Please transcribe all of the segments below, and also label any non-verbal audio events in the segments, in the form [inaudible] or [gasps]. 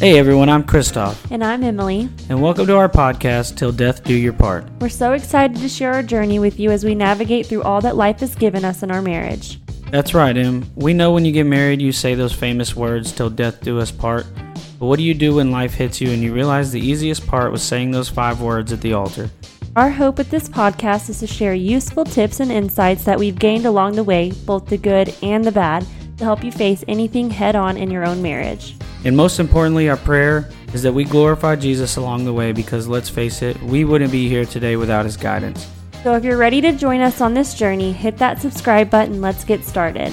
Hey everyone, I'm Christoph, And I'm Emily. and welcome to our podcast, Till Death Do Your Part. We're so excited to share our journey with you as we navigate through all that life has given us in our marriage. That's right, Em. We know when you get married, you say those famous words, Till Death Do Us Part. But what do you do when life hits you and you realize the easiest part was saying those five words at the altar? Our hope with this podcast is to share useful tips and insights that we've gained along the way, both the good and the bad, to help you face anything head on in your own marriage. And most importantly, our prayer is that we glorify Jesus along the way because let's face it, we wouldn't be here today without his guidance. So if you're ready to join us on this journey, hit that subscribe button. Let's get started.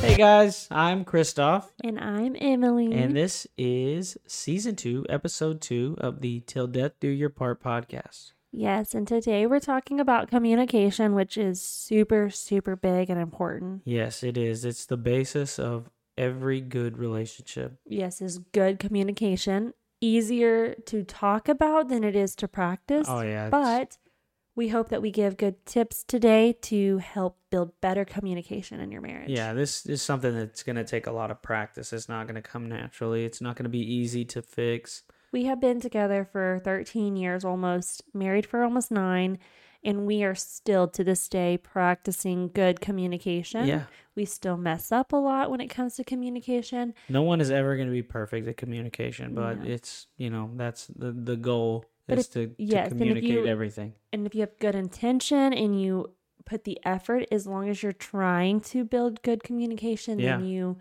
Hey guys, I'm Christoph, And I'm Emily. and this is season two, episode two of the Till Death Do Your Part podcast. Yes, and today we're talking about communication, which is super, super big and important. Yes, it is. It's the basis of every good relationship. yes, is good communication. Easier to talk about than it is to practice. Oh, yeah. But we hope that we give good tips today to help build better communication in your marriage. Yeah, this is something that's going to take a lot of practice. It's not going to come naturally. It's not going to be easy to fix. We have been together for 13 years almost, married for almost nine, and we are still to this day practicing good communication. Yeah. We still mess up a lot when it comes to communication. No one is ever going to be perfect at communication, but No. it's, you know, that's the, the goal But is if- to, to yes, and communicate you- everything. And if you have good intention and you put the effort, as long as you're trying to build good communication, then you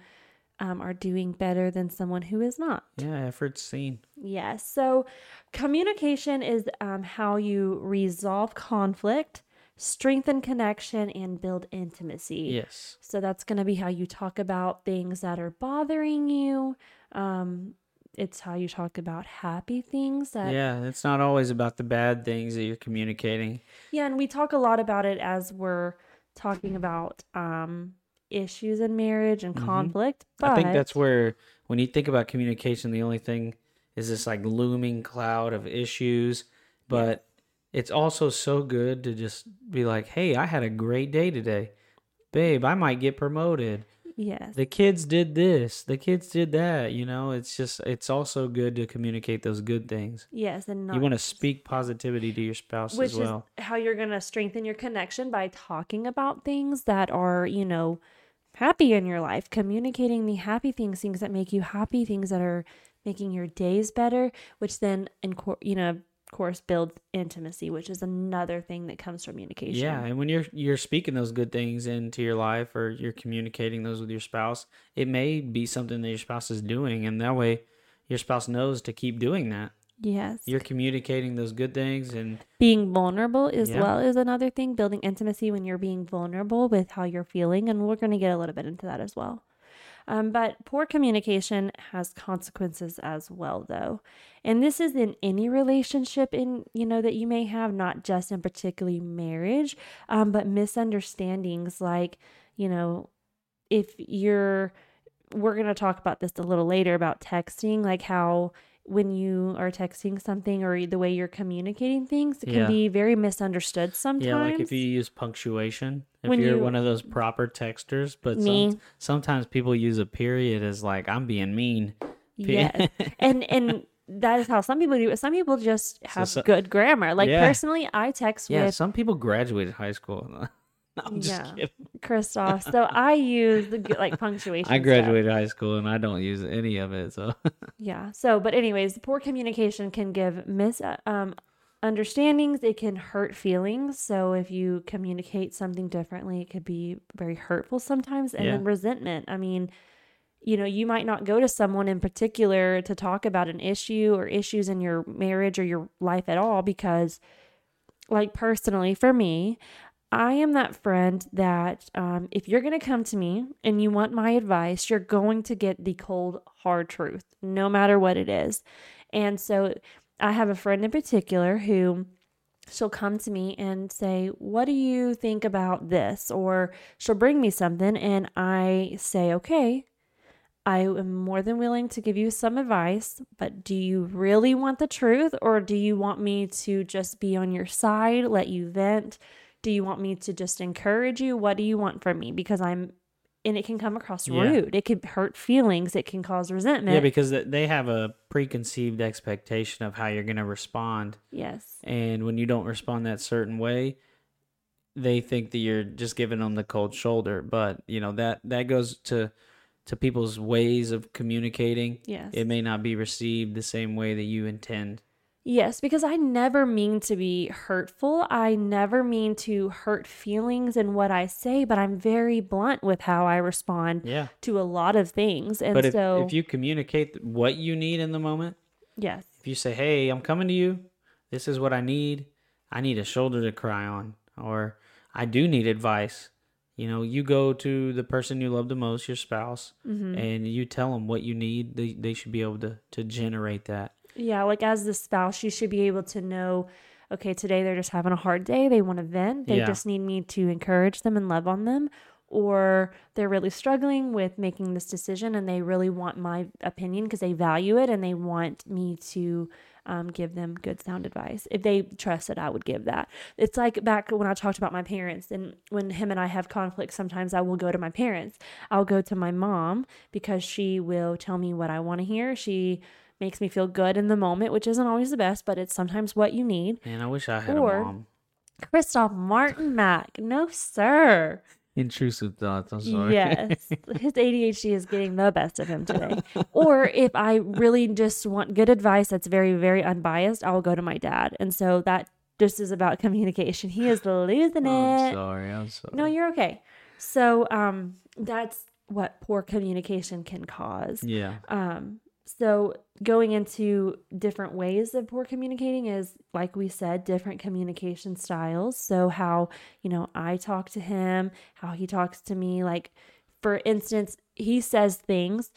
um, are doing better than someone who is not. Yeah, effort's seen. Yes. So communication is um, how you resolve conflict, strengthen connection, and build intimacy. Yes. So that's going to be how you talk about things that are bothering you. Um, it's how you talk about happy things that Yeah, it's not always about the bad things that you're communicating. Yeah, and we talk a lot about it as we're talking about um issues in marriage and Mhm. conflict. But I think that's where, when you think about communication, the only thing is this like looming cloud of issues. But it's also so good to just be like, hey, I had a great day today. Babe, I might get promoted. Yes. The kids did this. The kids did that. You know, it's just, it's also good to communicate those good things. Yes, and not you want to speak positivity to your spouse which as well. is how you're going to strengthen your connection by talking about things that are, you know, happy in your life, communicating the happy things, things that make you happy, things that are making your days better, which then, you know, course, builds intimacy, which is another thing that comes from communication. Yeah, and when you're you're speaking those good things into your life or you're communicating those with your spouse, it may be something that your spouse is doing and that way your spouse knows to keep doing that. Yes. You're communicating those good things and being vulnerable as Yeah. well is another thing building intimacy when you're being vulnerable with how you're feeling and we're going to get a little bit into that as well um, but poor communication has consequences as well though. And this is in any relationship in you know that you may have not just in particularly marriage um, but misunderstandings like you know if you're we're going to talk about this a little later about texting like how when you are texting something or the way you're communicating things it can Yeah. be very misunderstood sometimes yeah, like if you use punctuation, if When you're you- one of those proper texters, but Me. some, sometimes people use a period as like I'm being mean. [laughs] yes and and that is how some people do it some people just have so- good grammar like Yeah. personally i text Yeah, with some people graduated high school. [laughs] No, I'm just Yeah. kidding. christoph so i use the good like [laughs] punctuation I stuff. graduated high school and I don't use any of it, so [laughs] Yeah. So, but anyways, poor communication can give mis um understandings. It can hurt feelings. So, if you communicate something differently, it could be very hurtful sometimes. And then resentment. I mean, you know, you might not go to someone in particular to talk about an issue or issues in your marriage or your life at all because, like, personally, for me, I am that friend that um, if you're going to come to me and you want my advice, you're going to get the cold, hard truth, no matter what it is. And so I have a friend in particular who she'll come to me and say, What do you think about this? Or she'll bring me something, and I say, Okay. I am more than willing to give you some advice, but do you really want the truth or do you want me to just be on your side, let you vent? Do you want me to just encourage you? What do you want from me? Because I'm and it can come across Yeah. rude. It can hurt feelings. It can cause resentment. Yeah, because they have a preconceived expectation of how you're going to respond. yes. And when you don't respond that certain way, they think that you're just giving them the cold shoulder. But, you know, that, that goes to, to people's ways of communicating. Yes. It may not be received the same way that you intend. Yes, because I never mean to be hurtful. I never mean to hurt feelings in what I say, but I'm very blunt with how I respond Yeah. to a lot of things. And But if, so, if you communicate what you need in the moment, yes. if you say, "Hey, I'm coming to you. This is what I need. I need a shoulder to cry on, or I do need advice." You know, you go to the person you love the most, your spouse, Mm-hmm. and you tell them what you need. They they should be able to to generate that. Yeah, like as the spouse, you should be able to know, okay, today they're just having a hard day. They want to vent. They Yeah. just need me to encourage them and love on them. Or they're really struggling with making this decision and they really want my opinion because they value it and they want me to um, give them good sound advice. If they trust that I would give that. It's like back when I talked about my parents and when him and I have conflict, sometimes I will go to my parents. I'll go to my mom because she will tell me what I want to hear. She makes me feel good in the moment, which isn't always the best, but it's sometimes what you need. Man, I wish I had Or- a mom. Christoph Martin Mac, no sir. Intrusive thoughts. I'm sorry. Yes, [laughs] his ADHD is getting the best of him today. or if I really just want good advice that's very, very unbiased, I will go to my dad. And so that just is about [laughs] communication. He is losing it. I'm it. sorry. I'm sorry. No, you're okay. So um, that's what poor communication can cause. Yeah. Um, so going into different ways of poor communicating is, like we said, different communication styles. So how, you know, I talk to him, how he talks to me. Like, for instance, he says things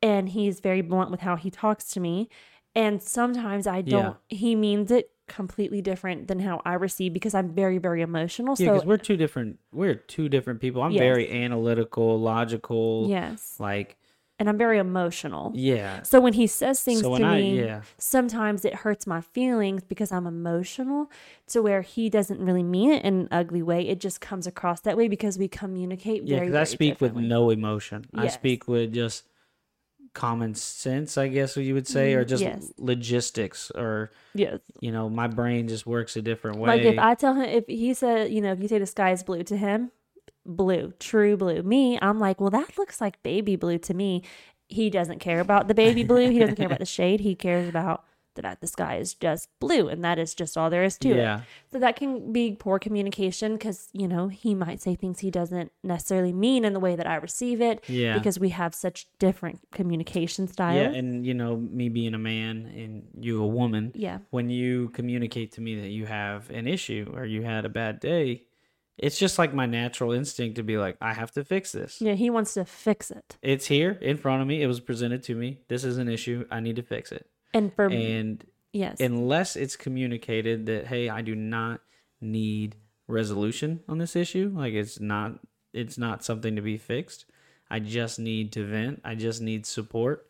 and he's very blunt with how he talks to me. And sometimes I don't, he means it completely different than how I receive because I'm very, very emotional. Yeah, so, because we're two different. We're two different people. I'm Yes. very analytical, logical. yes. Like, And I'm very emotional. yeah. So when he says things So to I me, yeah. sometimes it hurts my feelings because I'm emotional to where he doesn't really mean it in an ugly way. It just comes across that way because we communicate Yeah, very, because I speak with no emotion. I speak with just common sense, I guess you would say, or Mhm, just yes. logistics, or Yes. you know, my brain just works a different way. Like if I tell him, if he said, you know, if you say the sky is blue to him, blue, true blue. Me, I'm like, well, that looks like baby blue to me. He doesn't care about the baby blue. He doesn't care about the [laughs] shade. He cares about the fact the sky is just blue, and that is just all there is to it. yeah, So that can be poor communication because, you know, he might say things he doesn't necessarily mean in the way that I receive it yeah, because we have such different communication styles. yeah, and you know, me being a man and you a woman, Yeah. when you communicate to me that you have an issue or you had a bad day, it's just like my natural instinct to be like, I have to fix this. Yeah. He wants to fix it. It's here in front of me. It was presented to me. This is an issue. I need to fix it. And for, me And yes. unless it's communicated that hey i do not need resolution on this issue like it's not it's not something to be fixed i just need to vent i just need support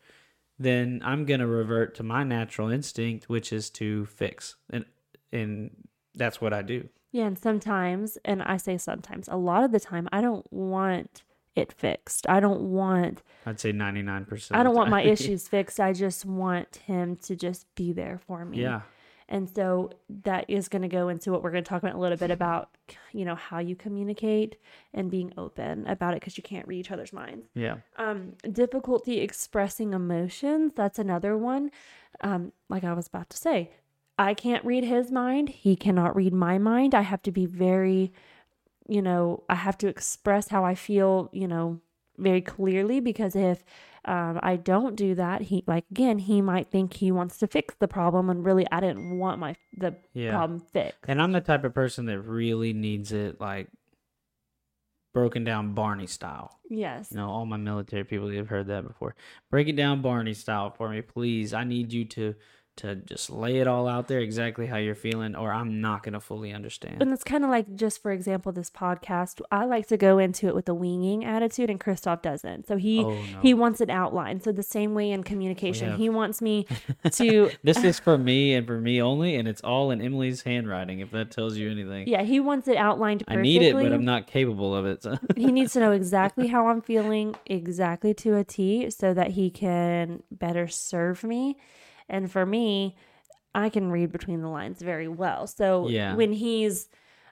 then i'm going to revert to my natural instinct which is to fix and and that's what i do yeah. And sometimes, and I say sometimes, a lot of the time, I don't want it fixed. I don't want, i'd say 99% I don't want my issues fixed. I just want him to just be there for me. yeah And so that is going to go into what we're going to talk about a little bit about, you know, how you communicate and being open about it because you can't read each other's minds. yeah Um, difficulty expressing emotions. That's another one. Um, like I was about to say, I can't read his mind. He cannot read my mind. I have to be very, you know, I have to express how I feel, you know, very clearly because if um, I don't do that, he like again, he might think he wants to fix the problem, and really, I didn't want my the yeah problem fixed. and i'm the type of person that really needs it like broken down barney style Yes. You know, all my military people have heard that before. Break it down Barney style for me, please. I need you to to just lay it all out there exactly how you're feeling, or I'm not gonna fully understand. And it's kind of like, just for example, this podcast. I like to go into it with a winging attitude, and Christoph doesn't. So he Oh, no. he wants an outline. So the same way in communication, have- he wants me [laughs] to. This is for me and for me only, and it's all in Emily's handwriting. If that tells you anything, yeah, he wants it outlined I need it, but I'm not capable of it. So. he needs to know [laughs] exactly how I'm feeling, exactly to a T, so that he can better serve me. And for me, I can read between the lines very well. So Yeah. when he's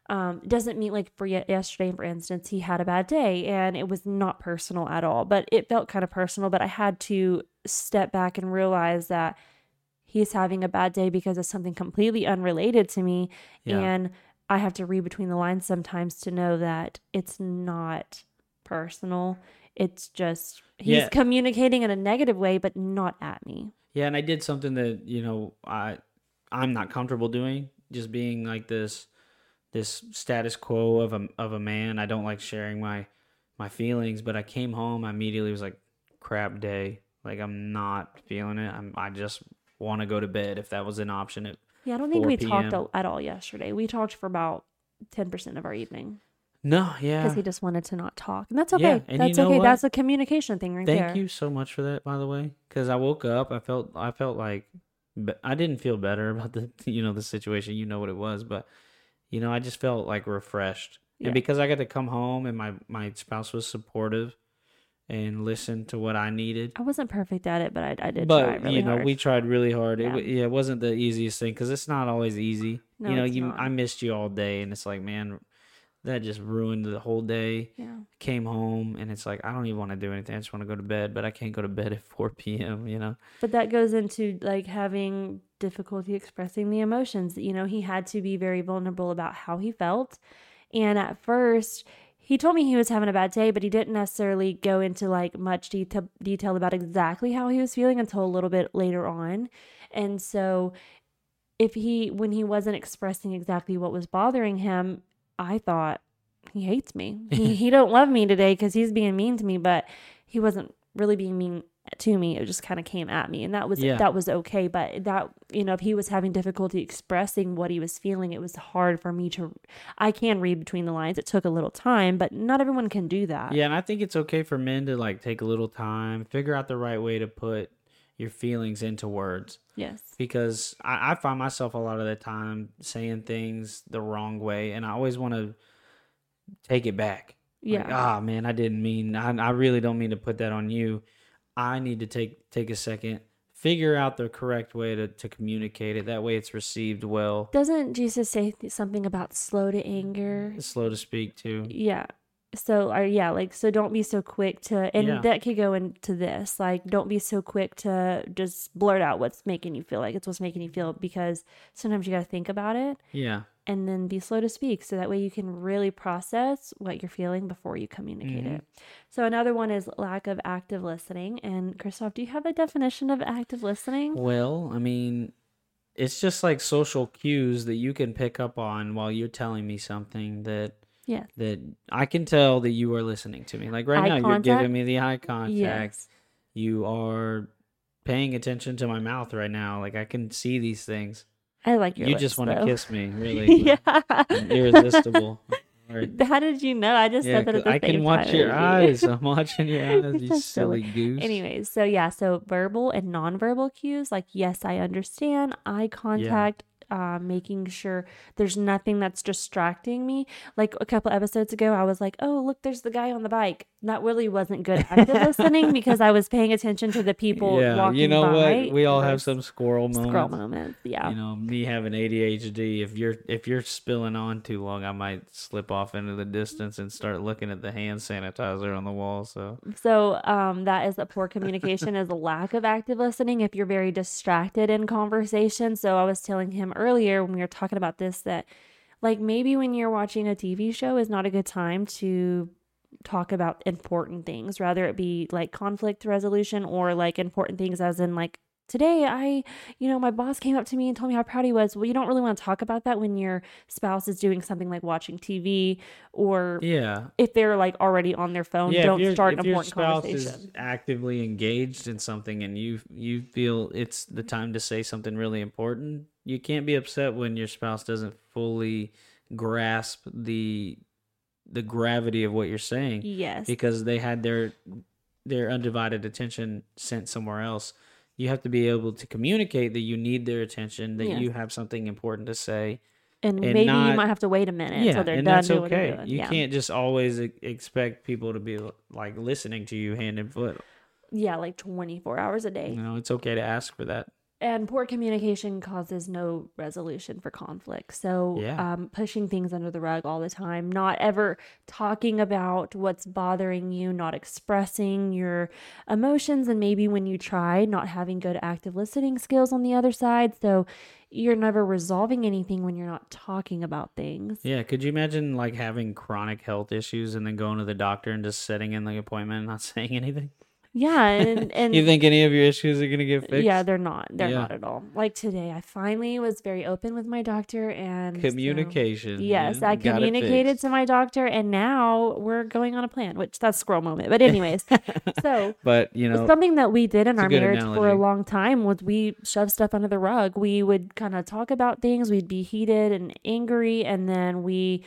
um, doesn't mean like for yesterday, for instance, he had a bad day and it was not personal at all, but it felt kind of personal. But I had to step back and realize that he's having a bad day because of something completely unrelated to me. Yeah. And I have to read between the lines sometimes to know that it's not personal. It's just he's Yeah. communicating in a negative way, but not at me. Yeah, and I did something that you know I I'm not comfortable doing. Just being like this this status quo of a of a man. I don't like sharing my my feelings. But I came home. I immediately was like, crap day. Like I'm not feeling it. I'm I just want to go to bed. If that was an option, it, Yeah, I don't think we talked p.m.. a- at all yesterday. We talked for about 10% of our evening no, yeah. because he just wanted to not talk. And that's okay. Yeah, and you that's know okay. what? That's a communication thing right Thank there. Thank you so much for that, by the way. Because I woke up, I felt, I felt like, I didn't feel better [laughs] about the, you know, the situation. You know what it was, but, you know, I just felt like refreshed, Yeah. and because I got to come home and my my spouse was supportive, and listened to what I needed. I wasn't perfect at it, but I, I did But try really you know, hard. we tried really hard. It, Yeah. wa- yeah, it wasn't the easiest thing because it's not always easy. No, you know, you not. I missed you all day, and it's like, man, that just ruined the whole day yeah. came home and it's like I don't even want to do anything. I just want to go to bed, but I can't go to bed at [laughs] 4 p.m. You know? But that goes into like having difficulty expressing the emotions. You know, he had to be very vulnerable about how he felt. And at first, he told me he was having a bad day, but he didn't necessarily go into like much detail detail about exactly how he was feeling until a little bit later on. And so if he when he wasn't expressing exactly what was bothering him, I thought he hates me. [laughs] He he don't love me today cuz he's being mean to me, but he wasn't really being mean to me. It just kind of came at me and that was Yeah. that was okay, but that you know, if he was having difficulty expressing what he was feeling, it was hard for me to I can read between the lines. It took a little time, but not everyone can do that. Yeah, and I think it's okay for men to like take a little time, figure out the right way to put your feelings into words. Yes. Because I, I find myself a lot of the time saying things the wrong way, and I always want to take it back. Yeah. Like, ah, man, I didn't mean. I, I really don't mean to put that on you. I need to take take a second, figure out the correct way to, to communicate it. That way, it's received well. Doesn't Jesus say something about slow to anger? Slow to speak too. Yeah. So, uh, yeah, like, so don't be so quick to, and Yeah. that could go into this. Like, don't be so quick to just blurt out what's making you feel like it's what's making you feel because sometimes you got to think about it Yeah. and then be slow to speak. So that way you can really process what you're feeling before you communicate Mhm. it. So, another one is lack of active listening. And, Christoph, do you have a definition of active listening? Well, I mean, it's just like social cues that you can pick up on while you're telling me something that Yes. that I can tell that you are listening to me. Like right Eye now, you're giving me the eye contact. Yes. You are paying attention to my mouth right now. Like I can see these things. I like your you lips, just want to kiss me, [laughs] really. yeah. I'm irresistible. [laughs] Or- How did you know? I just yeah, said that at the I same can watch time your [laughs] eyes. I'm watching your eyes, you silly. goose. Anyways, so yeah, so verbal and nonverbal cues, like yes, I understand, eye contact, uh, making sure there's nothing that's distracting me. Like a couple episodes ago, I was like, oh, look, there's the guy on the bike. That really wasn't good [laughs] active listening because I was paying attention to the people yeah, walking you know by. what? We all have some squirrel moments. scroll moments. Yeah. you know me having adhd if you're if you're spilling on too long i might slip off into the distance and start looking at the hand sanitizer on the wall so So um, that is a poor communication is a lack of active listening if you're very distracted in conversation. So I was telling him earlier when we were talking about this that like maybe when you're watching a TV show is not a good time to talk about important things, rather it be like conflict resolution or like important things as in like today I, you know, my boss came up to me and told me how proud he was. Well, you don't really want to talk about that when your spouse is doing something like watching TV or Yeah. if they're like already on their phone, Yeah, don't start if an your important spouse conversation. is actively engaged in something and you you feel it's the time to say something really important, you can't be upset when your spouse doesn't fully grasp the the gravity of what you're saying yes. because they had their their undivided attention sent somewhere else. You have to be able to communicate that you need their attention, that Yes. you have something important to say. and, and maybe you might have to wait a minute yeah, until they're and done that's doing what they're okay. You yeah. can't just always expect people to be like listening to you hand and foot. yeah, like 24 hours a day. You know, it's okay to ask for that. And poor communication causes no resolution for conflict. So, Yeah. um, pushing things under the rug all the time, not ever talking about what's bothering you, not expressing your emotions, and maybe when you try, not having good active listening skills on the other side. So, you're never resolving anything when you're not talking about things. Yeah, could you imagine like having chronic health issues and then going to the doctor and just sitting in the appointment and not [laughs] saying anything? Yeah, and [laughs] and you think any of your issues are gonna get uh, fixed? Yeah, they're not. They're Yeah. not at all. Like today, I finally was very open with my doctor and so- Communication. yes, yeah, I communicated to my doctor, and now we're going on a plan. Which that's squirrel moment. But anyways, [laughs] so But you know, something that we did in our marriage for a long time was we shoved stuff under the rug. We would kind of talk about things. We'd be heated and angry, and then we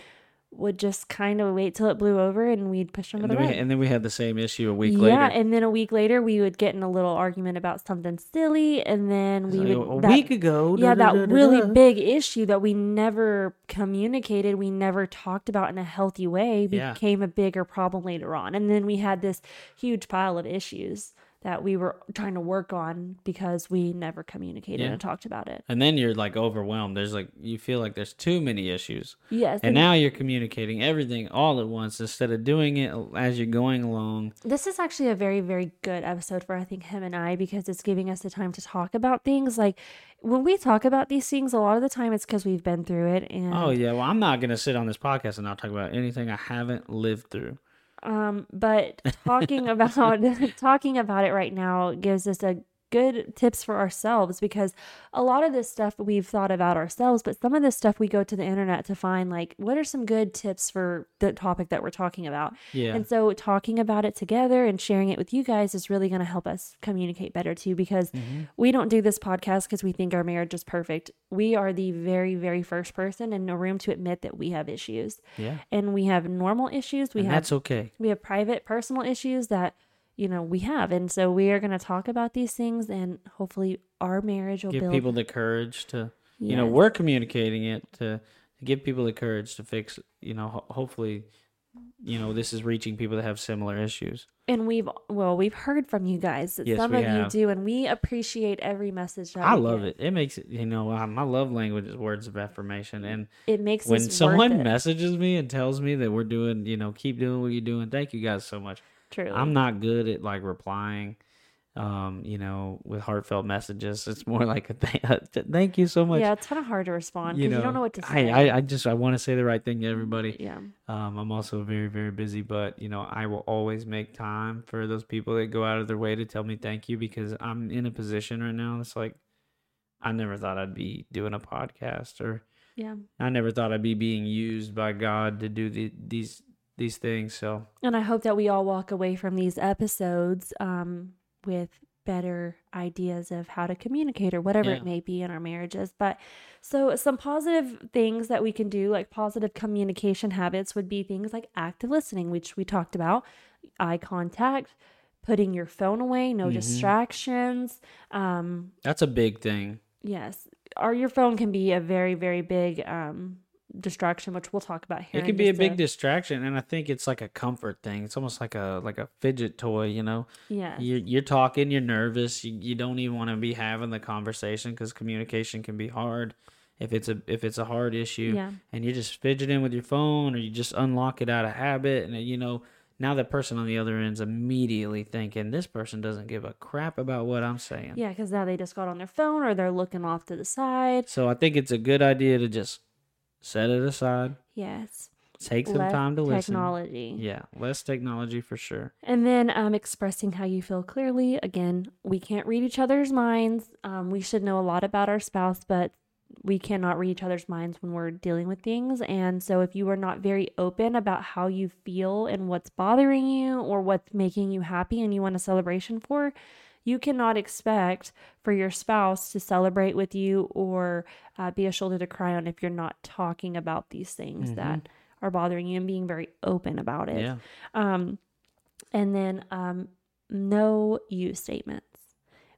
would just kind of wait till it blew over, and we'd push them and the we, and then we had the same issue a week yeah, later. Yeah, and then a week later, we would get in a little argument about something silly, and then we Like, would oh, a that- week ago. yeah, da, da, that da, really big issue that we never communicated, we never talked about in a healthy way Yeah. became a bigger problem later on. And then we had this huge pile of issues that we were trying to work on because we never communicated Yeah. and talked about it. And then you're like overwhelmed. There's like you feel like there's too many issues. Yes. And now you're communicating everything all at once instead of doing it as you're going along. This is actually a very, very good episode for I think him and I because it's giving us the time to talk about things. Like when we talk about these things, a lot of the time it's because we've been through it. And Oh yeah, well I'm not gonna sit on this podcast and not talk about anything I haven't lived through. Um, but talking [laughs] about [laughs] talking about it right now gives us a good tips for ourselves because a lot of this stuff we've thought about ourselves, but some of this stuff we go to the internet to find like what are some good tips for the topic that we're talking about. Yeah. And so talking about it together and sharing it with you guys is really going to help us communicate better too because Mm-hmm. we don't do this podcast because we think our marriage is perfect. We are the very very first person in a room to admit that we have issues. yeah. And we have normal issues, we and have that's okay. we have private personal issues that you know we have and so we are going to talk about these things and hopefully our marriage will Give build people the courage to you know, we're communicating it to, to give people the courage to fix you know, ho- hopefully you know, this is reaching people that have similar issues. and we've well we've heard from you guys that Yes, some of have. you do and we appreciate every message that I love get. it. It makes it, you know, my love language is words of affirmation. And it makes when someone messages me and tells me that we're doing, you know, keep doing what you're doing, thank you guys so much. Truly I'm not good at like replying, um, you know, with heartfelt messages. It's more like a th- thank you so much. yeah it's kind of hard to respond because you you, know, don't know what to I, say I, I just I want to say the right thing to everybody. yeah Um, I'm also very very busy, but you know I will always make time for those people that go out of their way to tell me thank you because I'm in a position right now. It's like I never thought I'd be doing a podcast, or yeah I never thought I'd be being used by God to do the, these these things. So and i hope that we all walk away from these episodes um with better ideas of how to communicate or whatever Yeah. it may be in our marriages but so some positive things that we can do like positive communication habits would be things like active listening which we talked about eye contact putting your phone away no Mhm. distractions um that's a big thing. yes or your phone can be a very very big um distraction which we'll talk about here It can be a big distraction, and I think it's like a comfort thing. It's almost like a like a fidget toy, you know. yeah You're you're talking, you're nervous, you, you don't even want to be having the conversation because communication can be hard if it's a if it's a hard issue, yeah and you're just fidgeting with your phone or you just unlock it out of habit, and you know now the person on the other end's immediately thinking this person doesn't give a crap about what I'm saying. yeah because now they just got on their phone or they're looking off to the side So I think it's a good idea to just set it aside. Yes. Take some less time to listen. technology. Yeah, less technology for sure. And then um, expressing how you feel clearly. Again, we can't read each other's minds. Um, we should know a lot about our spouse, but we cannot read each other's minds when we're dealing with things. And so, if you are not very open about how you feel and what's bothering you or what's making you happy and you want a celebration for, you cannot expect for your spouse to celebrate with you or uh, be a shoulder to cry on if you're not talking about these things Mhm. that are bothering you and being very open about it. Yeah. Um, and then um, no you statements.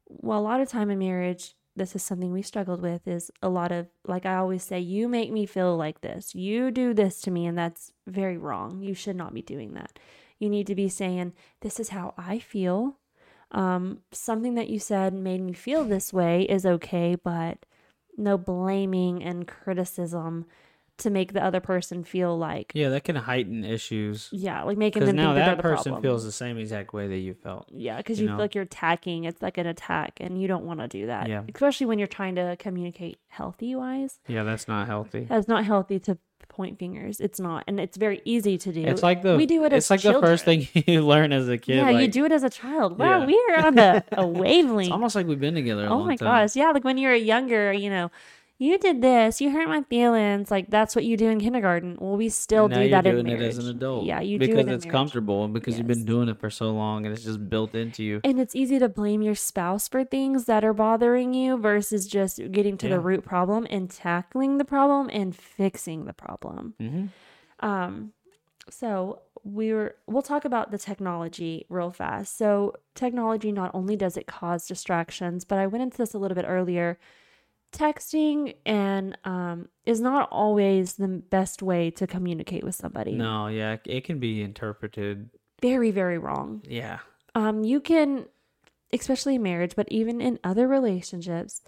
Well, a lot of time in marriage, this is something we struggled with. Is a lot of like I always say, you make me feel like this. You do this to me, and that's very wrong. You should not be doing that. You need to be saying, "This is how I feel." Um, something that you said made me feel this way is okay, but no blaming and criticism to make the other person feel like Yeah, that can heighten issues. yeah, like making them now think that, that person problem. feels the same exact way that you felt. Yeah, because you you, know? feel like you're attacking. It's like an attack, and you don't want to do that. Yeah. Especially when you're trying to communicate healthy wise. Yeah, that's not healthy. That's not healthy to point fingers. It's not, and it's very easy to do. It's like the we do it It's like the first thing [laughs] you learn as a kid. yeah, you do it as a child. Wow, Yeah. we're on a, a [laughs] It's almost like we've been together. A oh my time. gosh, yeah. Like when you're younger, you know, you did this, you hurt my feelings. Like that's what you do in kindergarten. Well, we still do you're that in doing marriage. it as an adult. Yeah, you do because it in it's marriage. comfortable and because you've been doing it for so long and it's just built into you. And it's easy to blame your spouse for things that are bothering you versus just getting to Yeah. the root problem and tackling the problem and fixing the problem. hmm Um, so we were we'll talk about the technology real fast. So technology not only does it cause distractions, but I went into this a little bit earlier. Texting and um, is not always the best way to communicate with somebody. No, yeah, it can be interpreted. Very, very wrong. Yeah. um, you can, especially in marriage, but even in other relationships,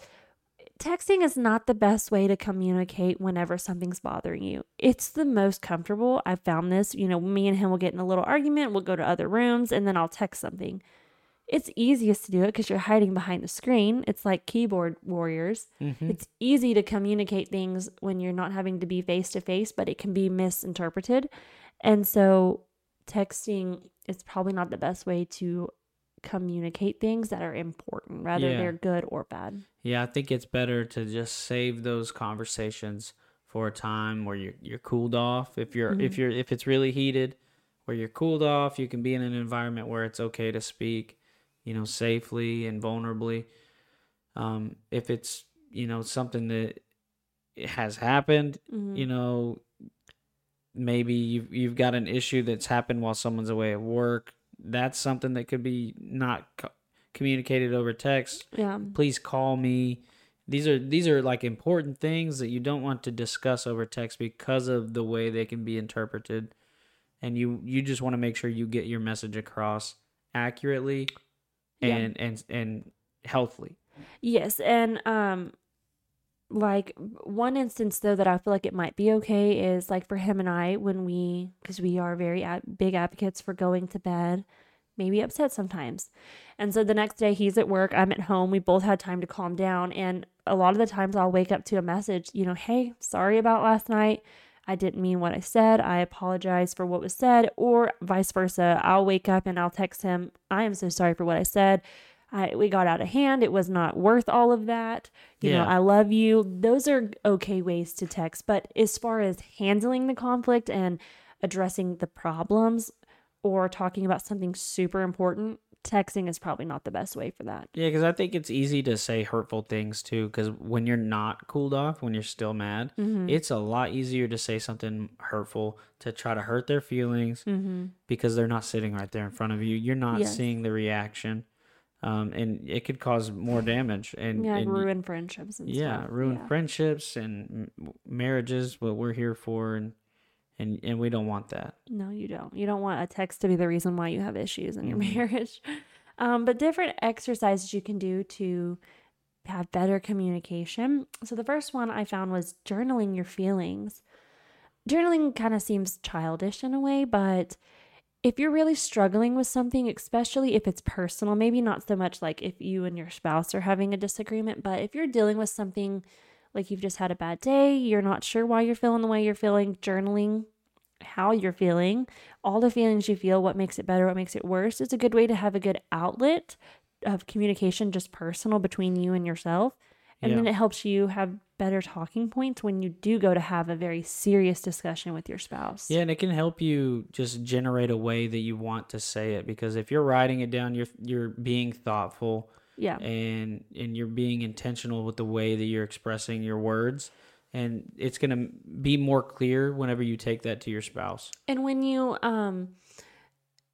texting is not the best way to communicate whenever something's bothering you. It's the most comfortable. I've found this. You know, me and him will get in a little argument, we'll go to other rooms, and then I'll text something. It's easiest to do it because you're hiding behind the screen. It's like keyboard warriors. hmm It's easy to communicate things when you're not having to be face to face, but it can be misinterpreted. And so texting is probably not the best way to communicate things that are important, whether Yeah. they're good or bad. Yeah, I think it's better to just save those conversations for a time where you're you're cooled off. If you're if Mhm. you're if it's really heated, where you're cooled off, you can be in an environment where it's okay to speak, you know, safely and vulnerably. Um, if it's you know something that has happened, Mhm. you know, maybe you've you've got an issue that's happened while someone's away at work. That's something that could be not co- communicated over text Yeah. please call me these are these are like important things that you don't want to discuss over text because of the way they can be interpreted and you you just want to make sure you get your message across accurately Yeah. and and and healthily Yes, and um like one instance though that I feel like it might be okay is like for him and I when we because we are very ad- big advocates for going to bed, maybe upset sometimes. And so the next day he's at work, I'm at home, we both had time to calm down and a lot of the times I'll wake up to a message, you know, hey, sorry about last night. I didn't mean what I said. I apologize for what was said, or vice versa. I'll wake up and I'll text him, I am so sorry for what I said. I, we got out of hand. It was not worth all of that. You know, I love you. Those are okay ways to text. But as far as handling the conflict and addressing the problems or talking about something super important, texting is probably not the best way for that. yeah because i think it's easy to say hurtful things too because when you're not cooled off when you're still mad Mm-hmm. it's a lot easier to say something hurtful to try to hurt their feelings mm-hmm. because they're not sitting right there in front of you. You're not Yes. seeing the reaction, um, and it could cause more damage and, Yeah, and ruin friendships and yeah, stuff. ruin Yeah. friendships and marriages. What we're here for, and and and we don't want that. No, you don't. You don't want a text to be the reason why you have issues in your Mhm. marriage. [laughs] Um, but different exercises you can do to have better communication. So the first one I found was journaling your feelings. Journaling kind of seems childish in a way, but if you're really struggling with something, especially if it's personal, maybe not so much like if you and your spouse are having a disagreement, but if you're dealing with something like you've just had a bad day, you're not sure why you're feeling the way you're feeling, journaling how you're feeling, all the feelings you feel, what makes it better, what makes it worse. It's a good way to have a good outlet of communication, just personal between you and yourself. And Yeah. then it helps you have better talking points when you do go to have a very serious discussion with your spouse. Yeah, and it can help you just generate a way that you want to say it because if you're writing it down, you're you're being thoughtful Yeah. and and you're being intentional with the way that you're expressing your words and it's going to be more clear whenever you take that to your spouse. And when you um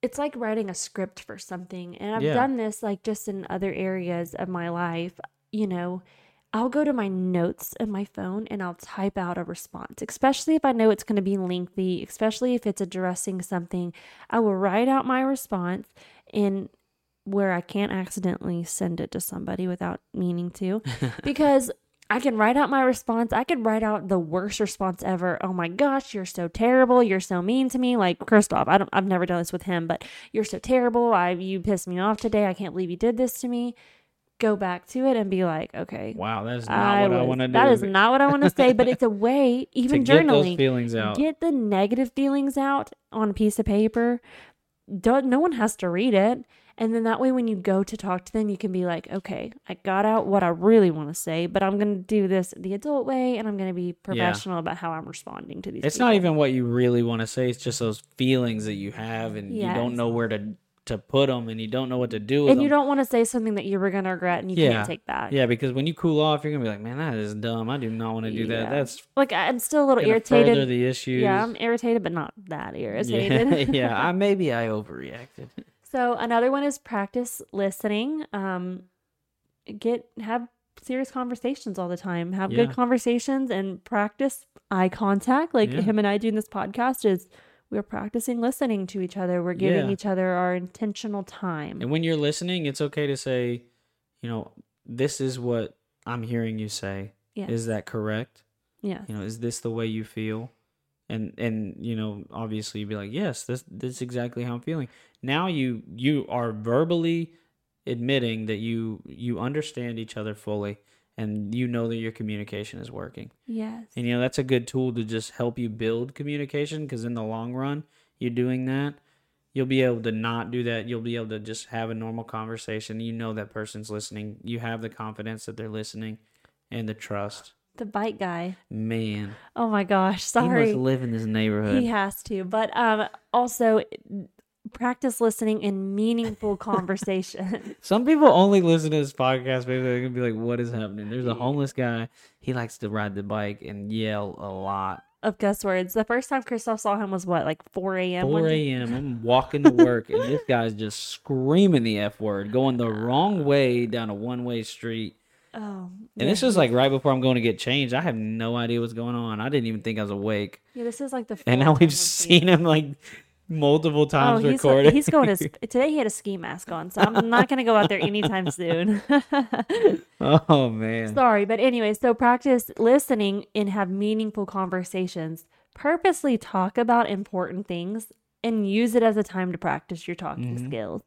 it's like writing a script for something. And I've Yeah. done this like just in other areas of my life, you know, I'll go to my notes in my phone and I'll type out a response, especially if I know it's going to be lengthy, especially if it's addressing something. I will write out my response in where I can't accidentally send it to somebody without meaning to [laughs] because I can write out my response. I could write out the worst response ever. Oh my gosh, you're so terrible. You're so mean to me. Like Christoph, I don't I've never done this with him, but you're so terrible. I you pissed me off today. I can't believe you did this to me. Go back to it and be like, okay. Wow, that's not what I want to do. That is not what I want to say, but it's a way, [laughs] to even get those journaling, feelings out. get the negative feelings out on a piece of paper. Don't, no one has to read it. And then that way, when you go to talk to them, you can be like, okay, I got out what I really want to say, but I'm going to do this the adult way and I'm going to be professional about how I'm responding to these it's people. not even what you really want to say. It's just those feelings that you have, and you don't know where to to put them, and you don't know what to do with And them. you don't want to say something that you were going to regret and you Yeah. can't take back. yeah, because when you cool off, you're gonna be like, "Man, that is dumb. I do not want to do that. That's Like, I'm still a little irritated. further the issues." Yeah, I'm irritated, but not that yeah, irritated. yeah. [laughs] [laughs] I maybe I overreacted. So another one is practice listening. Um, get have serious conversations all the time. Have Yeah. good conversations and practice eye contact. Like Yeah. him and I doing this podcast is we're practicing listening to each other. We're giving Yeah. each other our intentional time. And when you're listening, it's okay to say, you know, this is what I'm hearing you say. Yes. Is that correct? Yeah. You know, is this the way you feel? And and you know, obviously you'd be like, yes, this this is exactly how I'm feeling. Now you you are verbally admitting that you you understand each other fully and you know that your communication is working. Yes. And you know, that's a good tool to just help you build communication because in the long run, you're doing that. You'll be able to not do that. You'll be able to just have a normal conversation. You know that person's listening. You have the confidence that they're listening and the trust. The bike guy. Man, Oh my gosh. sorry. he must live in this neighborhood. He has to. But um also practice listening in meaningful conversation. [laughs] Some people only listen to this podcast. Maybe they're gonna be like, "What is happening?" There's a homeless guy. He likes to ride the bike and yell a lot. of cuss words. The first time Christoph saw him was what, like 4 a.m. 4 a.m. I'm [laughs] walking to work, and this guy's just screaming the f word, going the wrong way down a one way street. Oh, And this was like right before I'm going to get changed. I have no idea what's going on. I didn't even think I was awake. yeah. This is like the. And now we've seen him like multiple Oh, times he's recording. he's going to [laughs] today. He had a ski mask on, so I'm not going to go out there anytime soon. [laughs] oh man. Sorry, but anyway, so practice listening and have meaningful conversations. Purposely talk about important things and use it as a time to practice your talking Mhm. skills.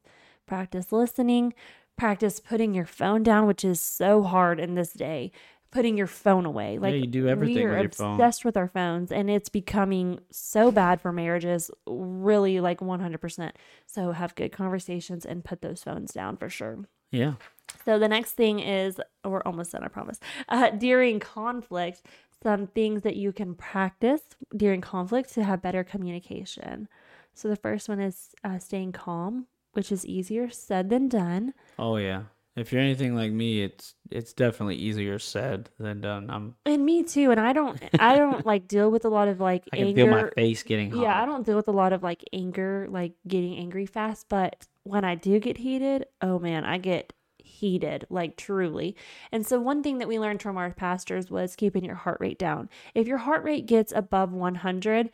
Practice listening, practice putting your phone down, which is so hard in this day. Putting your phone away. Like you do everything we are with your phone. obsessed with our phones and it's becoming so bad for marriages, really like 100%. So have good conversations and put those phones down for sure. Yeah. So the next thing is, we're almost done, I promise. Uh, during conflict, some things that you can practice during conflict to have better communication. So the first one is uh, staying calm, which is easier said than done. Oh yeah. If you're anything like me, it's it's definitely easier said than done. I'm And me too. And I don't, I don't [laughs] like deal with a lot of like I can anger. feel my face getting hot. Yeah, I don't deal with a lot of like anger, like getting angry fast. But when I do get heated, oh man, I get heated, like truly. And so, one thing that we learned from our pastors was keeping your heart rate down. If your heart rate gets above 100,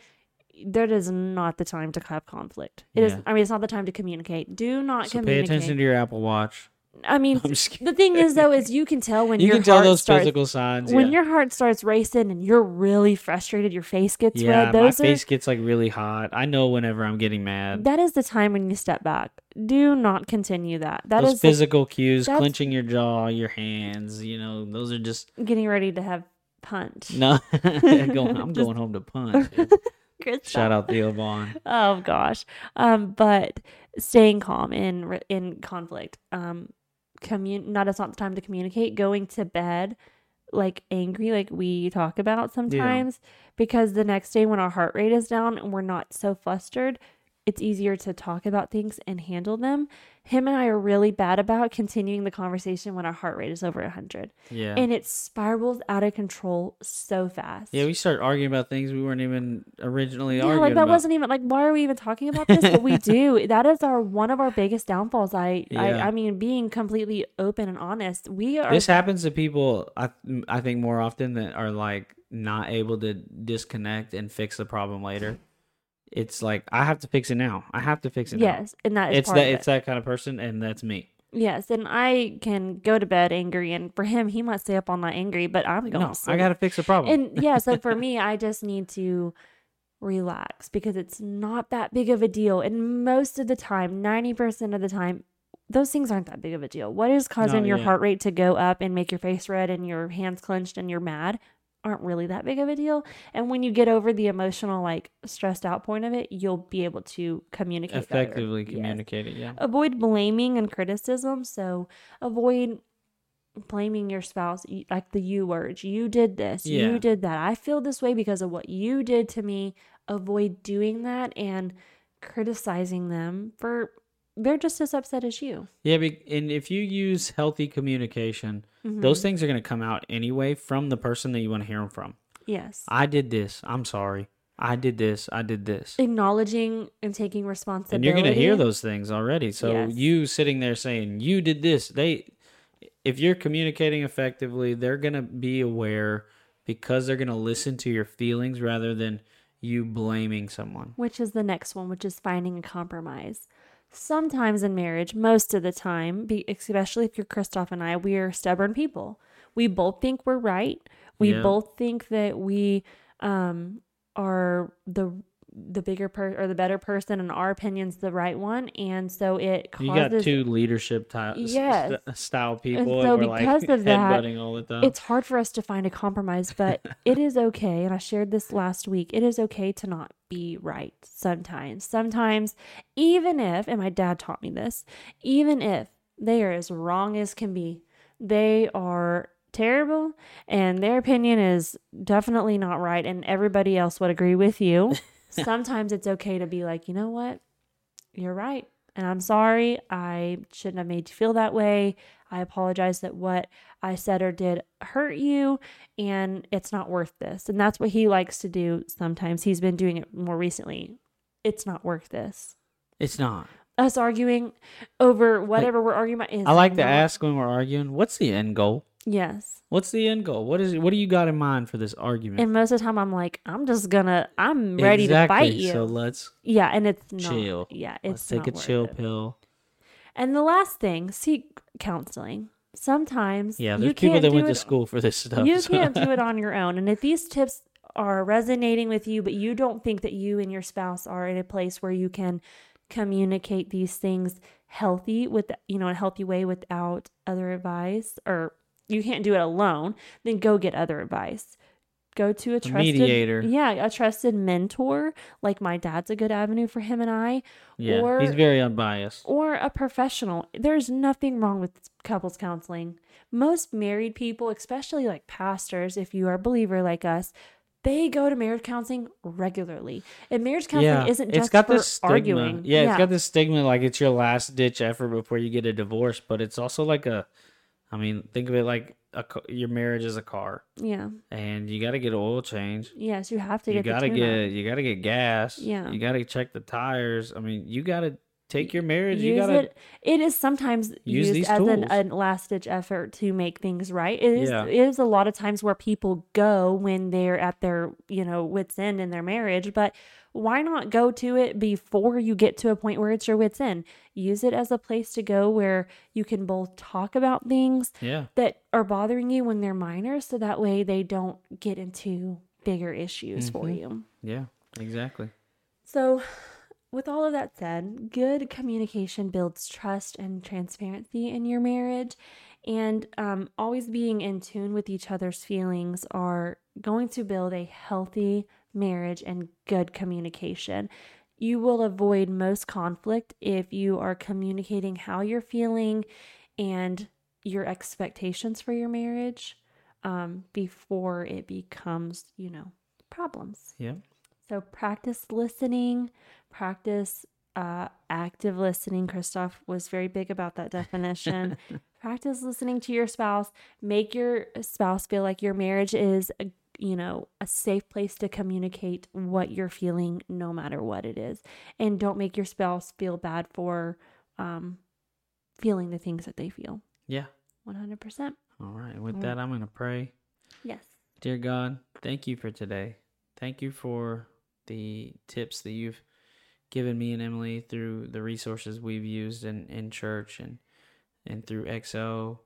that is not the time to have conflict. It is. Yeah. I mean, it's not the time to communicate. Do not So pay attention to your Apple Watch. I mean, [laughs] just the thing is though, is you can tell when You can tell those starts physical signs. when yeah. your heart starts racing and you're really frustrated, your face gets yeah, red. my Those are face gets like really hot. I know whenever I'm getting mad. that is the time when you step back. Do not continue that. That those is like physical cues, clenching your jaw, your hands. You know, those are just getting ready to have punch. no. [laughs] going, I'm [laughs] Just- going home to punch. Shout out Theo Von. Oh gosh. Um, but staying calm in in conflict. Um, commun not it's not the time to communicate. Going to bed like angry, like we talk about sometimes, because the next day when our heart rate is down and we're not so flustered, it's easier to talk about things and handle them. Him and I are really bad about continuing the conversation when our heart rate is over 100. Yeah. And it spirals out of control so fast. yeah, we start arguing about things we weren't even originally Yeah, arguing like that about. wasn't even like why are we even talking about this? But we [laughs] do. That is our one of our biggest downfalls. I Yeah. I, I mean being completely open and honest. We are this happens to people I I think more often that are like not able to disconnect and fix the problem later. It's like I have to fix it now. I have to fix it now. yes, and that is It's part that of it's that kind of person and that's me. Yes, and I can go to bed angry, and for him, he might stay up all night angry, but I'm going No, to sleep. I got to fix the problem. and yeah, so for [laughs] me, I just need to relax because it's not that big of a deal. And most of the time, 90% of the time, those things aren't that big of a deal. What is causing your yeah. heart rate to go up and make your face red and your hands clenched and you're mad aren't really that big of a deal. And when you get over the emotional, like stressed out point of it, you'll be able to communicate better. Effectively Yes. communicate it, yeah. Avoid blaming and criticism. So avoid blaming your spouse like the you words you did this Yeah. you did that i feel this way because of what you did to me avoid doing that and criticizing them for they're just as upset as you Yeah, and if you use healthy communication, Mm-hmm. those things are going to come out anyway from the person that you want to hear them from. yes I did this. I'm sorry. I did this. I did this. acknowledging and taking responsibility And you're going to hear those things already. So Yes. you sitting there saying you did this, they if you're communicating effectively, they're going to be aware because they're going to listen to your feelings rather than you blaming someone. which is the next one, which is finding a compromise. Sometimes in marriage, most of the time, be, especially if you're Christoph and I, we are stubborn people. We both think we're right. We Yeah. both think that we um, are the the bigger per or the better person, and our opinion's the right one. And so it causes You got two leadership ty- Yes. st- style people so and we're because like of that, all the time. it's hard for us to find a compromise, but [laughs] it is okay. And I shared this last week. It is okay to not be right sometimes. Sometimes, even if, and my dad taught me this, even if they are as wrong as can be, they are terrible and their opinion is definitely not right, and everybody else would agree with you. [laughs] [laughs] sometimes it's okay to be like, you know what? You're right. And I'm sorry. I shouldn't have made you feel that way. I apologize that what I said or did hurt you, and it's not worth this. And that's what he likes to do sometimes. He's been doing it more recently. It's not worth this. it's not. Us arguing over whatever we're arguing about is I like to ask when we're arguing, what's the end goal? Yes. What's the end goal? What is what do you got in mind for this argument? And most of the time I'm like, I'm just gonna I'm ready to fight you. So let's yeah, and it's not chill. yeah, let's it's take not a chill it. pill. And the last thing, seek counseling. Sometimes Yeah, there's people that went to school for this stuff. You so- can't do it on [laughs] your own. And if these tips are resonating with you, but you don't think that you and your spouse are in a place where you can communicate these things healthy with you know in a healthy way without other advice or you can't do it alone, then go get other advice. Go to a trusted mediator. Yeah, a trusted mentor. Like my dad's a good avenue for him and I yeah, or- he's very unbiased. or a professional. There's nothing wrong with couples counseling. Most married people, especially like pastors, if you are a believer like us, they go to marriage counseling regularly. And marriage counseling yeah, isn't just it's got for this stigma. arguing. Yeah, it's got this stigma like it's your last ditch effort before you get a divorce, but it's also like a, I mean, think of it like a, your marriage is a car, yeah. and you got to get oil change. Yes, you have to You got to get you got to get gas. Yeah. you got to check the tires. I mean, you got to take your marriage. you use got to it. It is sometimes use used as an, an last ditch effort to make things right. It is. Yeah. It is a lot of times where people go when they're at their you know wits end in their marriage, but why not go to it before you get to a point where it's your wits end? Use it as a place to go where you can both talk about things yeah. that are bothering you when they're minor, so that way they don't get into bigger issues for Mhm. you. Yeah, exactly. So, with all of that said, good communication builds trust and transparency in your marriage. And um, always being in tune with each other's feelings are going to build a healthy marriage and good communication. You will avoid most conflict if you are communicating how you're feeling and your expectations for your marriage um, before it becomes, you know, problems. Yeah. So practice listening, practice uh, active listening. Christoph was very big about that definition. [laughs] practice listening to your spouse. Make your spouse feel like your marriage is, a, you know, a safe place to communicate what you're feeling, no matter what it is, and don't make your spouse feel bad for um, feeling the things that they feel. Yeah. One hundred percent. All right. With All that, I'm going to pray. Yes. Dear God, thank you for today. Thank you for the tips that you've given me and Emily through the resources we've used in, in church and and through XO.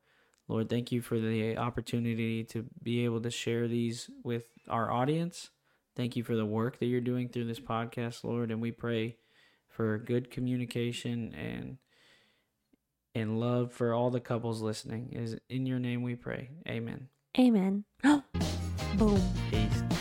Lord, thank you for the opportunity to be able to share these with our audience. Thank you for the work that you're doing through this podcast, Lord, and we pray for good communication and and love for all the couples listening. Is in your name we pray. Amen. Amen. [gasps] Boom. Peace.